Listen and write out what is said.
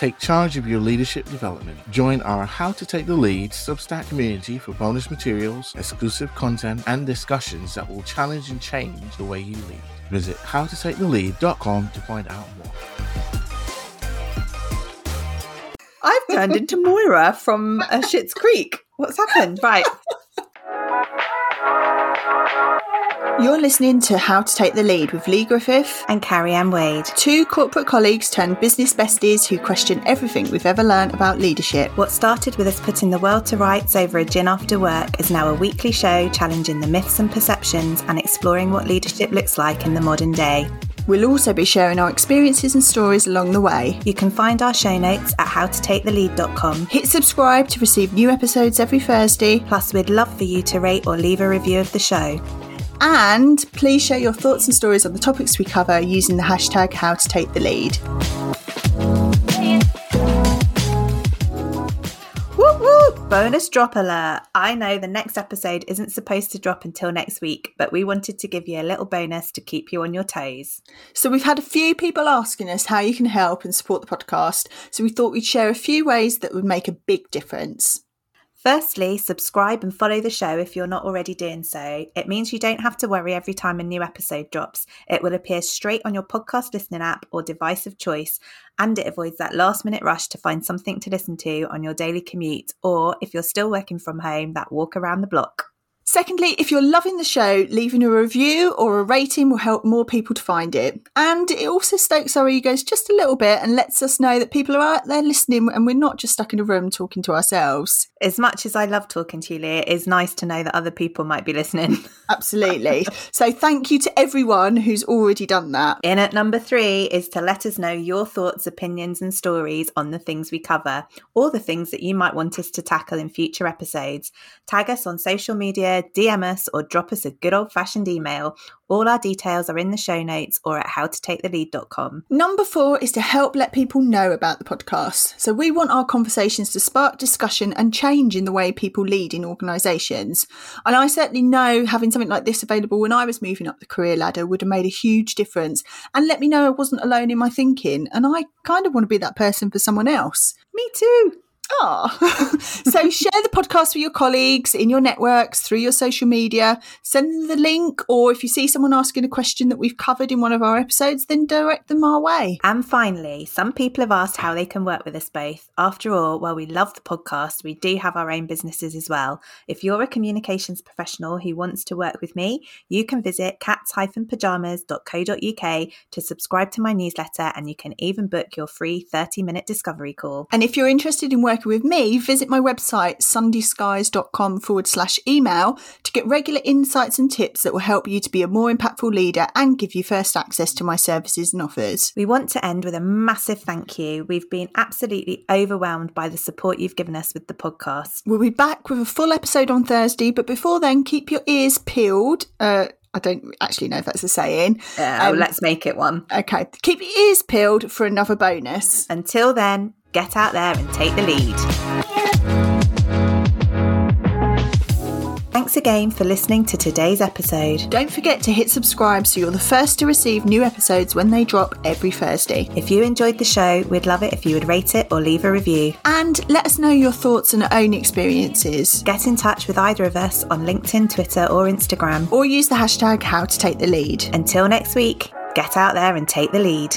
Take charge of your leadership development. Join our How to Take the Lead Substack community for bonus materials, exclusive content, and discussions that will challenge and change the way you lead. Visit howtotakethelead.com to find out more. I've turned into Moira from uh, Schitt's Creek. What's happened? Right. You're listening to How to Take the Lead with Lee Griffith and Carrie Ann Wade, two corporate colleagues turned business besties who question everything we've ever learned about leadership. What started with us putting the world to rights over a gin after work is now a weekly show challenging the myths and perceptions and exploring what leadership looks like in the modern day. We'll also be sharing our experiences and stories along the way. You can find our show notes at howtotakethelead.com. Hit subscribe to receive new episodes every Thursday. Plus, we'd love for you to rate or leave a review of the show. And please share your thoughts and stories on the topics we cover using the hashtag how to take the lead. Whoop whoop! Bonus drop alert! I know the next episode isn't supposed to drop until next week, but we wanted to give you a little bonus to keep you on your toes. So, we've had a few people asking us how you can help and support the podcast, so we thought we'd share a few ways that would make a big difference. Firstly, subscribe and follow the show if you're not already doing so. It means you don't have to worry every time a new episode drops. It will appear straight on your podcast listening app or device of choice, and it avoids that last minute rush to find something to listen to on your daily commute, or if you're still working from home, that walk around the block. Secondly, if you're loving the show, leaving a review or a rating will help more people to find it. And it also stokes our egos just a little bit and lets us know that people are out there listening and we're not just stuck in a room talking to ourselves. As much as I love talking to you, Leah, it is nice to know that other people might be listening. Absolutely. so thank you to everyone who's already done that. In at number three is to let us know your thoughts, opinions, and stories on the things we cover, or the things that you might want us to tackle in future episodes. Tag us on social media DM us, or drop us a good old fashioned email. All our details are in the show notes or at howtotakethelead.com. Number four is to help let people know about the podcast. So we want our conversations to spark discussion and change in the way people lead in organisations. And I certainly know having something like this available when I was moving up the career ladder would have made a huge difference and let me know I wasn't alone in my thinking. And I kind of want to be that person for someone else. Me too. Oh, so share the podcast with your colleagues in your networks through your social media. Send them the link, or if you see someone asking a question that we've covered in one of our episodes, then direct them our way. And finally, some people have asked how they can work with us both. After all, while we love the podcast, we do have our own businesses as well. If you're a communications professional who wants to work with me, you can visit cats-pajamas.co.uk to subscribe to my newsletter, and you can even book your free 30 minute discovery call. And if you're interested in working working with me, visit my website, sundayskies.com forward slash email to get regular insights and tips that will help you to be a more impactful leader and give you first access to my services and offers. We want to end with a massive thank you. We've been absolutely overwhelmed by the support you've given us with the podcast. We'll be back with a full episode on Thursday, but before then, keep your ears peeled. Uh, I don't actually know if that's a saying. Uh, um, let's make it one. Okay. Keep your ears peeled for another bonus. Until then, Get out there and take the lead. Thanks again for listening to today's episode. Don't forget to hit subscribe so you're the first to receive new episodes when they drop every Thursday. If you enjoyed the show, we'd love it if you would rate it or leave a review. And let us know your thoughts and own experiences. Get in touch with either of us on LinkedIn, Twitter, or Instagram. Or use the hashtag how to take the lead. Until next week, get out there and take the lead.